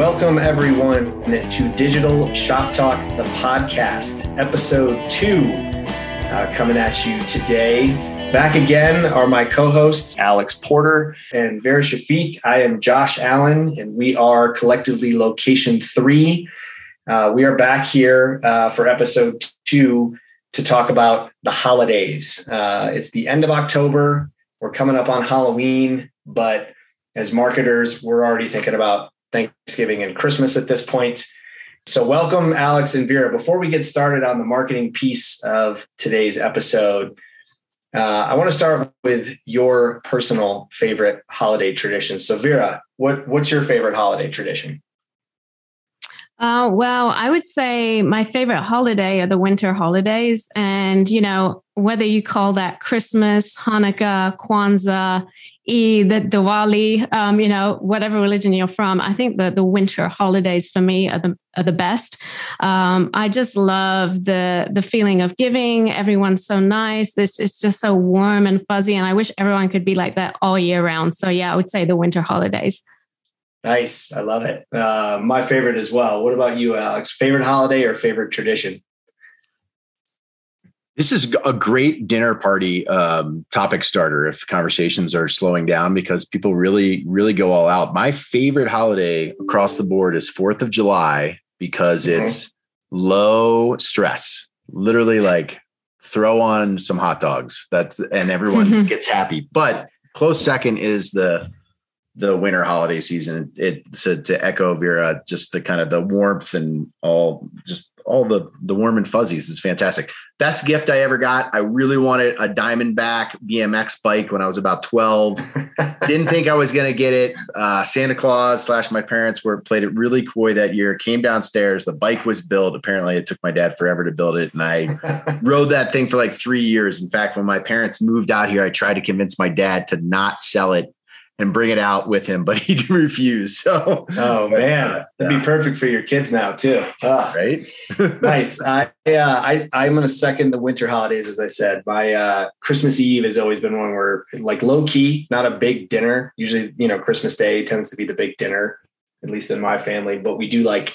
Welcome, everyone, to Digital Shop Talk, the podcast, episode two, uh, coming at you today. Back again are my co hosts, Alex Porter and Vera Shafiq. I am Josh Allen, and we are collectively Location3. Uh, we are back here uh, for episode two to talk about the holidays. Uh, it's the end of October. We're coming up on Halloween, but as marketers, we're already thinking about Thanksgiving and Christmas at this point. So, welcome, Alex and Vera. Before we get started on the marketing piece of today's episode, uh, I want to start with your personal favorite holiday tradition. So, Vera, what, what's your favorite holiday tradition? Uh, well, I would say my favorite holiday are the winter holidays. And, you know, whether you call that Christmas, Hanukkah, Kwanzaa, the Diwali, um, you know, whatever religion you're from, I think the, the winter holidays for me are the, are the best. Um, I just love the, the feeling of giving. Everyone's so nice. This it's just so warm and fuzzy. And I wish everyone could be like that all year round. So yeah, I would say the winter holidays. Nice. I love it. Uh, my favorite as well. What about you, Alex? Favorite holiday or favorite tradition? This is a great dinner party um, topic starter if conversations are slowing down because people really, really go all out. My favorite holiday across the board is 4th of July because mm-hmm. it's low stress. Literally, like throw on some hot dogs. That's and everyone mm-hmm. gets happy. But close second is the the winter holiday season. It to, to echo Vera, just the kind of the warmth and all just all the the warm and fuzzies is fantastic. Best gift I ever got. I really wanted a Diamondback BMX bike when I was about 12. Didn't think I was gonna get it. Uh, Santa Claus slash my parents were played it really coy that year. Came downstairs, the bike was built. Apparently, it took my dad forever to build it, and I rode that thing for like three years. In fact, when my parents moved out here, I tried to convince my dad to not sell it and bring it out with him, but he refused. So, oh man, that'd be perfect for your kids now too. Ah, right? nice. I, uh, I I'm to second the winter holidays, as I said. My uh, Christmas Eve has always been one where, like, low key, not a big dinner. Usually, you know, Christmas Day tends to be the big dinner, at least in my family. But we do like,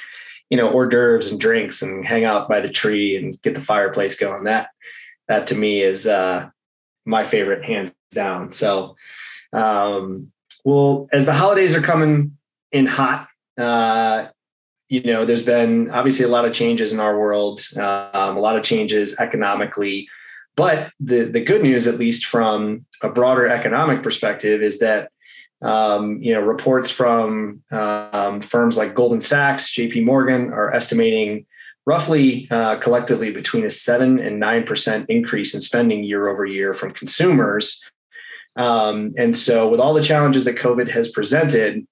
you know, hors d'oeuvres and drinks and hang out by the tree and get the fireplace going. That that to me is uh, my favorite, hands down. So. Um, well, as the holidays are coming in hot, uh, you know, there's been obviously a lot of changes in our world, um, a lot of changes economically. But the the good news, at least from a broader economic perspective, is that um, you know reports from um, firms like Goldman Sachs, J.P. Morgan are estimating roughly uh, collectively between a seven and nine percent increase in spending year over year from consumers um, and so, with all the challenges that COVID has presented,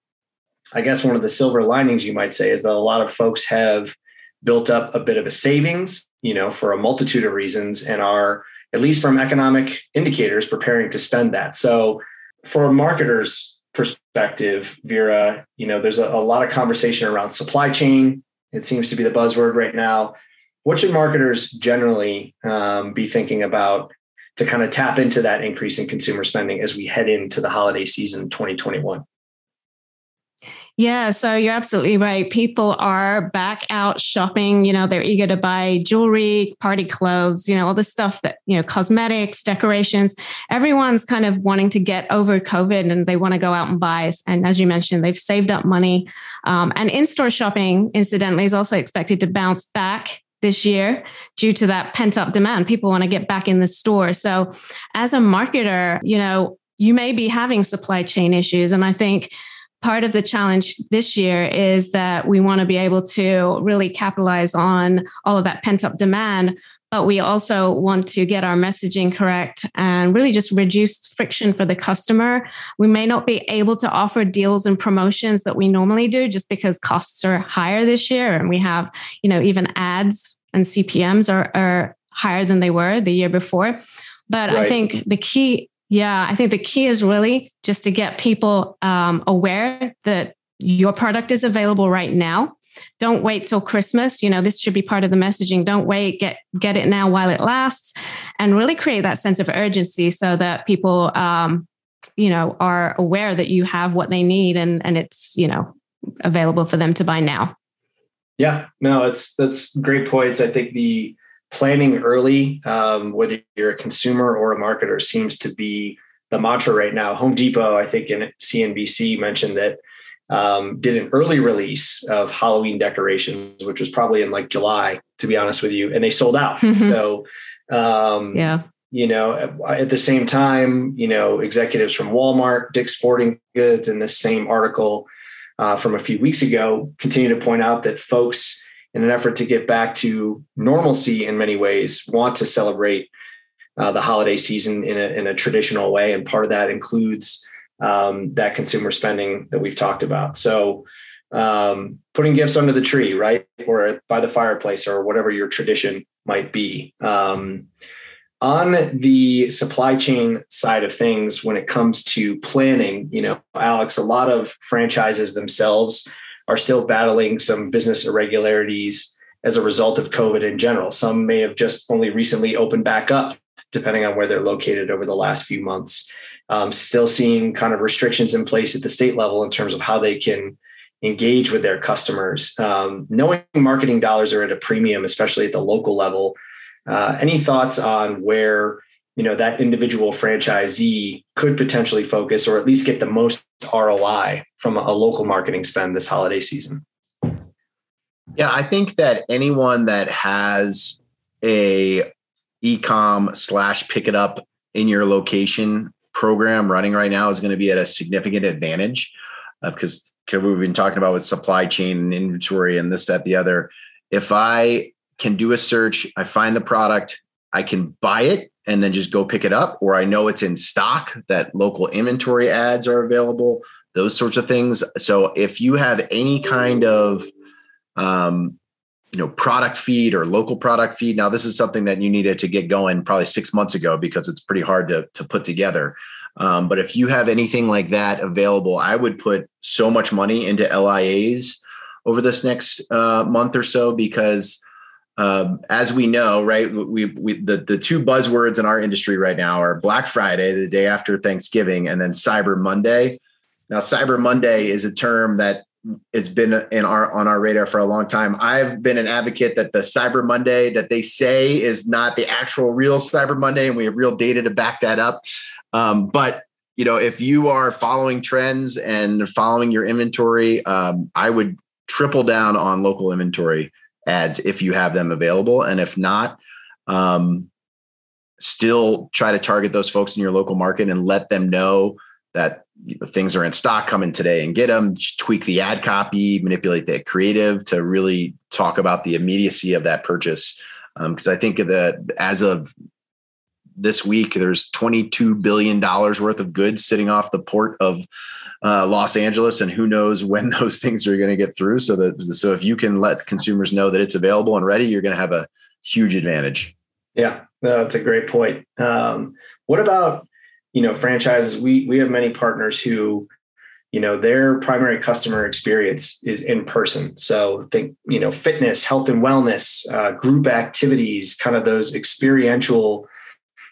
I guess one of the silver linings you might say is that a lot of folks have built up a bit of a savings, you know, for a multitude of reasons and are, at least from economic indicators, preparing to spend that. So, for a marketer's perspective, Vera, you know, there's a, a lot of conversation around supply chain. It seems to be the buzzword right now. What should marketers generally um, be thinking about to kind of tap into that increase in consumer spending as we head into the holiday season 2021? Yeah, so you're absolutely right. People are back out shopping. You know, they're eager to buy jewelry, party clothes, you know, all the stuff that, you know, cosmetics, decorations. Everyone's kind of wanting to get over COVID and they want to go out and buy. And as you mentioned, they've saved up money. Um, and in store shopping, incidentally, is also expected to bounce back this year due to that pent up demand. People want to get back in the store. So, as a marketer, you know, you may be having supply chain issues. And I think part of the challenge this year is that we want to be able to really capitalize on all of that pent up demand. But we also want to get our messaging correct and really just reduce friction for the customer. We may not be able to offer deals and promotions that we normally do just because costs are higher this year. And we have, you know, even ads and CPMs are, are higher than they were the year before. But right. I think the key, yeah, I think the key is really just to get people um, aware that your product is available right now. Don't wait till Christmas. You know, this should be part of the messaging. Don't wait. Get get it now while it lasts, and really create that sense of urgency so that people, um, you know, are aware that you have what they need and and it's you know available for them to buy now. Yeah, no, it's that's great points. I think the planning early, um, whether you're a consumer or a marketer, seems to be the mantra right now. Home Depot, I think in CNBC mentioned that um, did an early release of Halloween decorations, which was probably in like July, to be honest with you, and they sold out. so, um, yeah, you know, at, at, the same time, you know, executives from Walmart, Dick's Sporting Goods, in this same article uh, from a few weeks ago, continue to point out that folks, in an effort to get back to normalcy in many ways, want to celebrate uh, the holiday season in a, in a traditional way, and part of that includes um, that consumer spending that we've talked about. So, um, putting gifts under the tree, right, or by the fireplace, or whatever your tradition might be. Um, on the supply chain side of things, when it comes to planning, you know, Alex, a lot of franchises themselves are still battling some business irregularities as a result of COVID in general. Some may have just only recently opened back up, depending on where they're located over the last few months. Um, still seeing kind of restrictions in place at the state level in terms of how they can engage with their customers. Um, knowing marketing dollars are at a premium, especially at the local level uh, any thoughts on where you know that individual franchisee could potentially focus or at least get the most ROI from a local marketing spend this holiday season? Yeah, I think that anyone that has a ecom slash pick it up in your location program running right now is going to be at a significant advantage uh, because we've been talking about with supply chain and inventory and this that the other if i can do a search. I find the product, I can buy it and then just go pick it up, or I know it's in stock, that local inventory ads are available, those sorts of things. So if you have any kind of um, you know product feed or local product feed now this is something that you needed to get going probably six months ago because it's pretty hard to, to put together um, but if you have anything like that available i would put so much money into LIAs over this next uh, month or so because um, as we know, right, we, we the the two buzzwords in our industry right now are Black Friday, the day after Thanksgiving, and then Cyber Monday. Now, Cyber Monday is a term that it's been in our on our radar for a long time. I've been an advocate that the Cyber Monday that they say is not the actual real Cyber Monday, and we have real data to back that up. Um, but you know, if you are following trends and following your inventory, um, I would triple down on local inventory ads if you have them available. And if not, um, still try to target those folks in your local market and let them know that things are in stock, come in today and get them. Just tweak the ad copy, manipulate that creative to really talk about the immediacy of that purchase. Because um, I think that as of this week, there's 22 billion dollars worth of goods sitting off the port of uh, Los Angeles, and who knows when those things are going to get through. So that so if you can let consumers know that it's available and ready, you're going to have a huge advantage. Yeah, no, that's a great point. Um, what about you know franchises? We we have many partners who you know their primary customer experience is in person so think you know fitness health and wellness uh, group activities kind of those experiential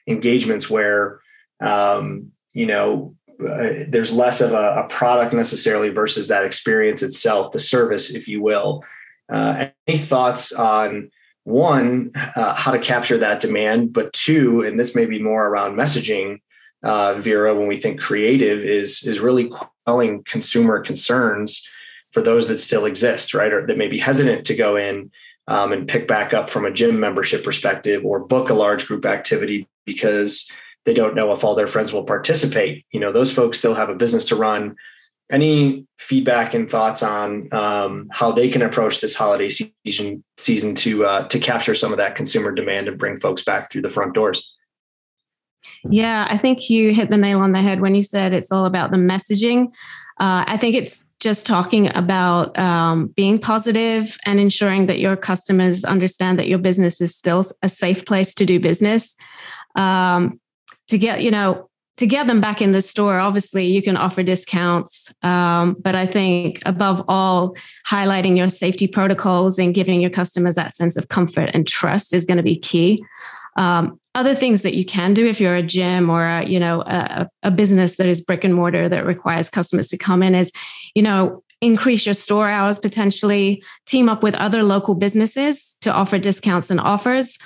engagements where um, you know uh, there's less of a, a, product necessarily versus that experience itself, the service, if you will. Uh, any thoughts on one, uh, how to capture that demand, but two, and this may be more around messaging, uh, Vera, when we think creative, is is really quelling consumer concerns for those that still exist, right, or that may be hesitant to go in um, and pick back up from a gym membership perspective or book a large group activity because they don't know if all their friends will participate. You know, those folks still have a business to run. Any feedback and thoughts on um, how they can approach this holiday season season to uh, to capture some of that consumer demand and bring folks back through the front doors? Yeah, I think you hit the nail on the head when you said it's all about the messaging. Uh, I think it's just talking about um, being positive and ensuring that your customers understand that your business is still a safe place to do business. Um, to get you know to get them back in the store obviously you can offer discounts um, but i think above all highlighting your safety protocols and giving your customers that sense of comfort and trust is going to be key um, other things that you can do if you're a gym or a, you know a, a business that is brick and mortar that requires customers to come in is you know increase your store hours potentially, team up with other local businesses to offer discounts and offers.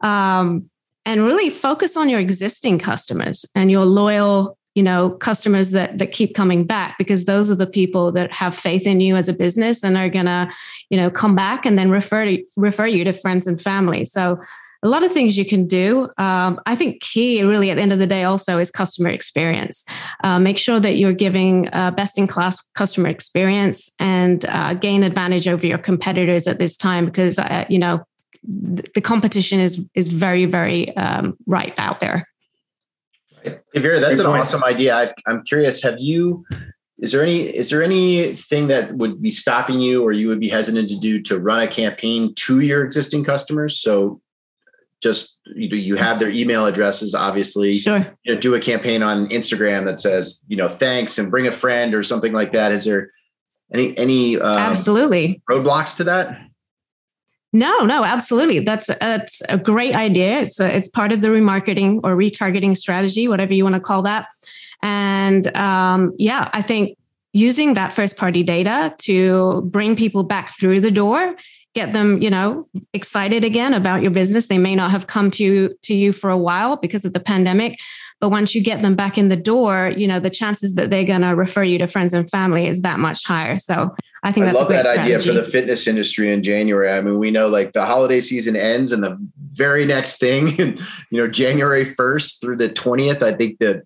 Um, and really focus on your existing customers and your loyal you know customers that that keep coming back because those are the people that have faith in you as a business and are gonna you know come back and then refer to refer you to friends and family so a lot of things you can do um, i think key really at the end of the day also is customer experience uh, make sure that you're giving uh, best in class customer experience and uh, gain advantage over your competitors at this time because uh, you know the competition is is very very um, ripe out there. Hey Vera, that's Great an points. awesome idea. I, I'm curious. Have you? Is there any? Is there anything that would be stopping you, or you would be hesitant to do to run a campaign to your existing customers? So, just you know, you have their email addresses, obviously. Sure. You know, do a campaign on Instagram that says, you know, thanks and bring a friend or something like that. Is there any any um, absolutely roadblocks to that? No, no, absolutely. That's that's a great idea. It's a, it's part of the remarketing or retargeting strategy, whatever you want to call that. And um, yeah, I think using that first party data to bring people back through the door get them you know excited again about your business they may not have come to you to you for a while because of the pandemic but once you get them back in the door, you know, the chances that they're going to refer you to friends and family is that much higher. So I think I love that strategy. idea for the fitness industry in January. I mean, we know like the holiday season ends and the very next thing, you know, January 1st through the 20th, I think that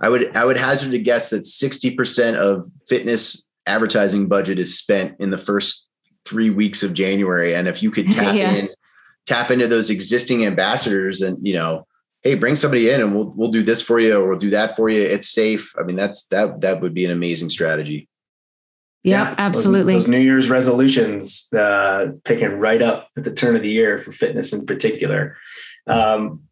I would, I would hazard to guess that 60% of fitness advertising budget is spent in the first three weeks of January. And if you could tap yeah. in, tap into those existing ambassadors and, you know, hey, bring somebody in and we'll we'll do this for you or we'll do that for you. It's safe. I mean, that's that that would be an amazing strategy. Yeah, yeah absolutely. Those, those, New Year's resolutions uh, picking right up at the turn of the year for fitness in particular. Um,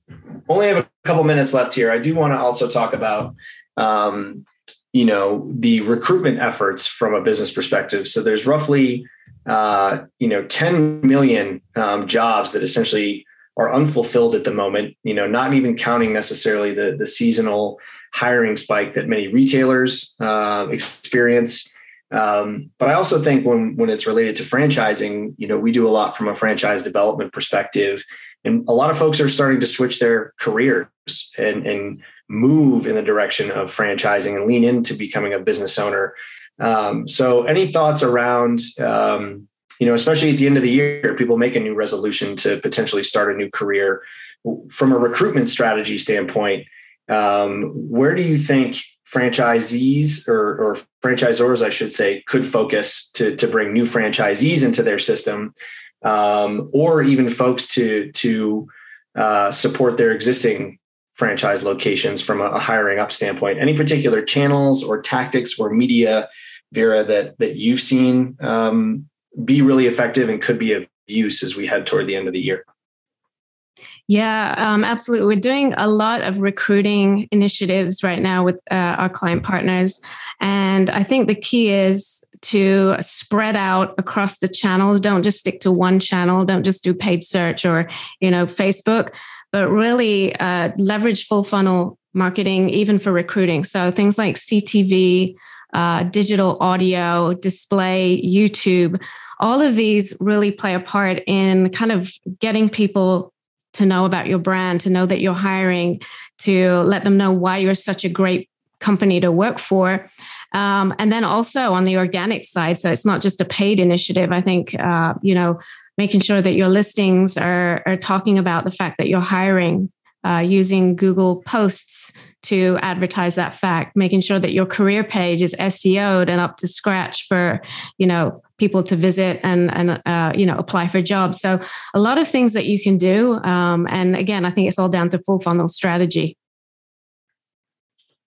only have a couple minutes left here. I do want to also talk about um, you know the recruitment efforts from a business perspective. So there's roughly uh, you know 10 million um, jobs that essentially are unfulfilled at the moment, you know, not even counting necessarily the, the seasonal hiring spike that many retailers uh, experience. Um, but I also think when, when it's related to franchising, you know, we do a lot from a franchise development perspective. And a lot of folks are starting to switch their careers and, and move in the direction of franchising and lean into becoming a business owner. Um, so, any thoughts around um, you know, especially at the end of the year, people make a new resolution to potentially start a new career. From a recruitment strategy standpoint, um, where do you think franchisees or, or, franchisors, I should say, could focus to, to bring new franchisees into their system, um, or even folks to to uh, support their existing franchise locations from a, hiring up standpoint? Any particular channels or tactics or media, Vera, that that you've seen um, be really effective and could be of use as we head toward the end of the year. Yeah, um, absolutely. We're doing a lot of recruiting initiatives right now with uh, our client partners. And I think the key is to spread out across the channels. Don't just stick to one channel. Don't just do paid search or, you know, Facebook, but really uh, leverage full funnel marketing, even for recruiting. So things like CTV, uh, digital audio, display, YouTube, all of these really play a part in kind of getting people to know about your brand, to know that you're hiring, to let them know why you're such a great company to work for. Um, and then also on the organic side, so it's not just a paid initiative. I think, uh, you know, making sure that your listings are, are talking about the fact that you're hiring uh, using Google Posts to advertise that fact, making sure that your career page is SEO'd and up to scratch for, you know, people to visit and and uh, you know apply for jobs. So a lot of things that you can do. Um, and again, I think it's all down to full funnel strategy.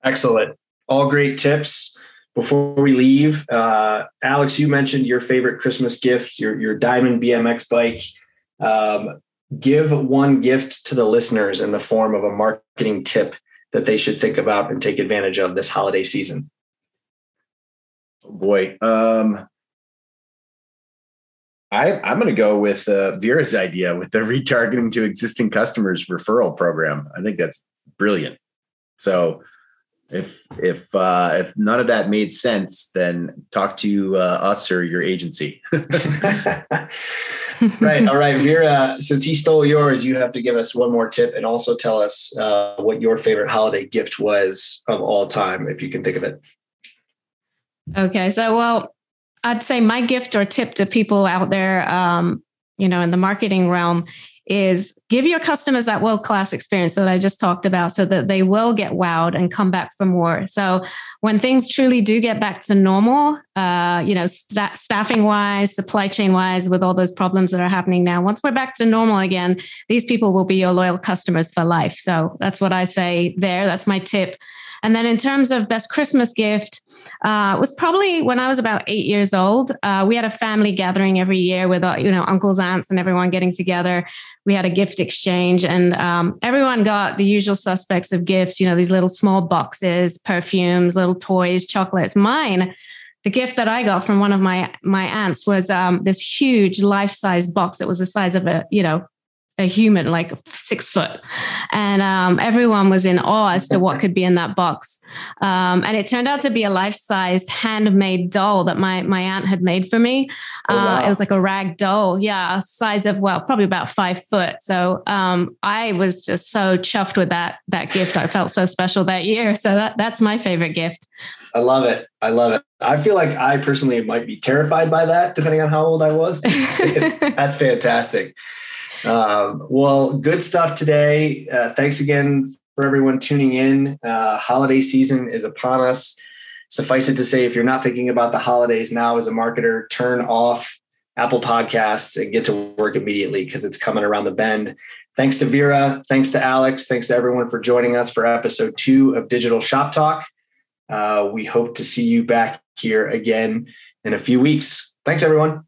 Excellent, all great tips. Before we leave, uh, Alex, you mentioned your favorite Christmas gift, your your Diamond BMX bike. Um, give one gift to the listeners in the form of a marketing tip that they should think about and take advantage of this holiday season? Oh boy. Um, I, I'm going to go with uh, Vera's idea with the retargeting to existing customers referral program. I think that's brilliant. So, if if uh, if none of that made sense, then talk to uh, us or your agency. right. All right, Vera. Since he stole yours, you have to give us one more tip and also tell us uh, what your favorite holiday gift was of all time, if you can think of it. Okay. So, well, I'd say my gift or tip to people out there, um, you know, in the marketing realm is give your customers that world class experience that I just talked about so that they will get wowed and come back for more. So when things truly do get back to normal, uh, you know, st- staffing wise, supply chain wise, with all those problems that are happening now, once we're back to normal again, these people will be your loyal customers for life. So that's what I say there. That's my tip. And then in terms of best Christmas gift, uh, was probably when I was about eight years old. Uh, we had a family gathering every year with uh, you know uncles, aunts, and everyone getting together. We had a gift exchange, and um, everyone got the usual suspects of gifts. You know, these little small boxes, perfumes, little toys, chocolates. Mine the gift that I got from one of my my aunts was um, this huge life size box that was the size of a you know a human, like six foot. And um, everyone was in awe as to what could be in that box. Um, and it turned out to be a life sized handmade doll that my, my aunt had made for me. Oh, wow. uh, it was like a rag doll. Yeah. Size of, well, probably about five foot. So um, I was just so chuffed with that, that gift. I felt so special that year. So that, that's my favorite gift. I love it. I love it. I feel like I personally might be terrified by that, depending on how old I was. that's fantastic. Um, well, good stuff today. Uh, thanks again for everyone tuning in. Uh, holiday season is upon us. Suffice it to say, if you're not thinking about the holidays now as a marketer, turn off Apple Podcasts and get to work immediately because it's coming around the bend. Thanks to Vera. Thanks to Alex. Thanks to everyone for joining us for episode two of Digital Shop Talk. Uh, we hope to see you back here again in a few weeks. Thanks, everyone.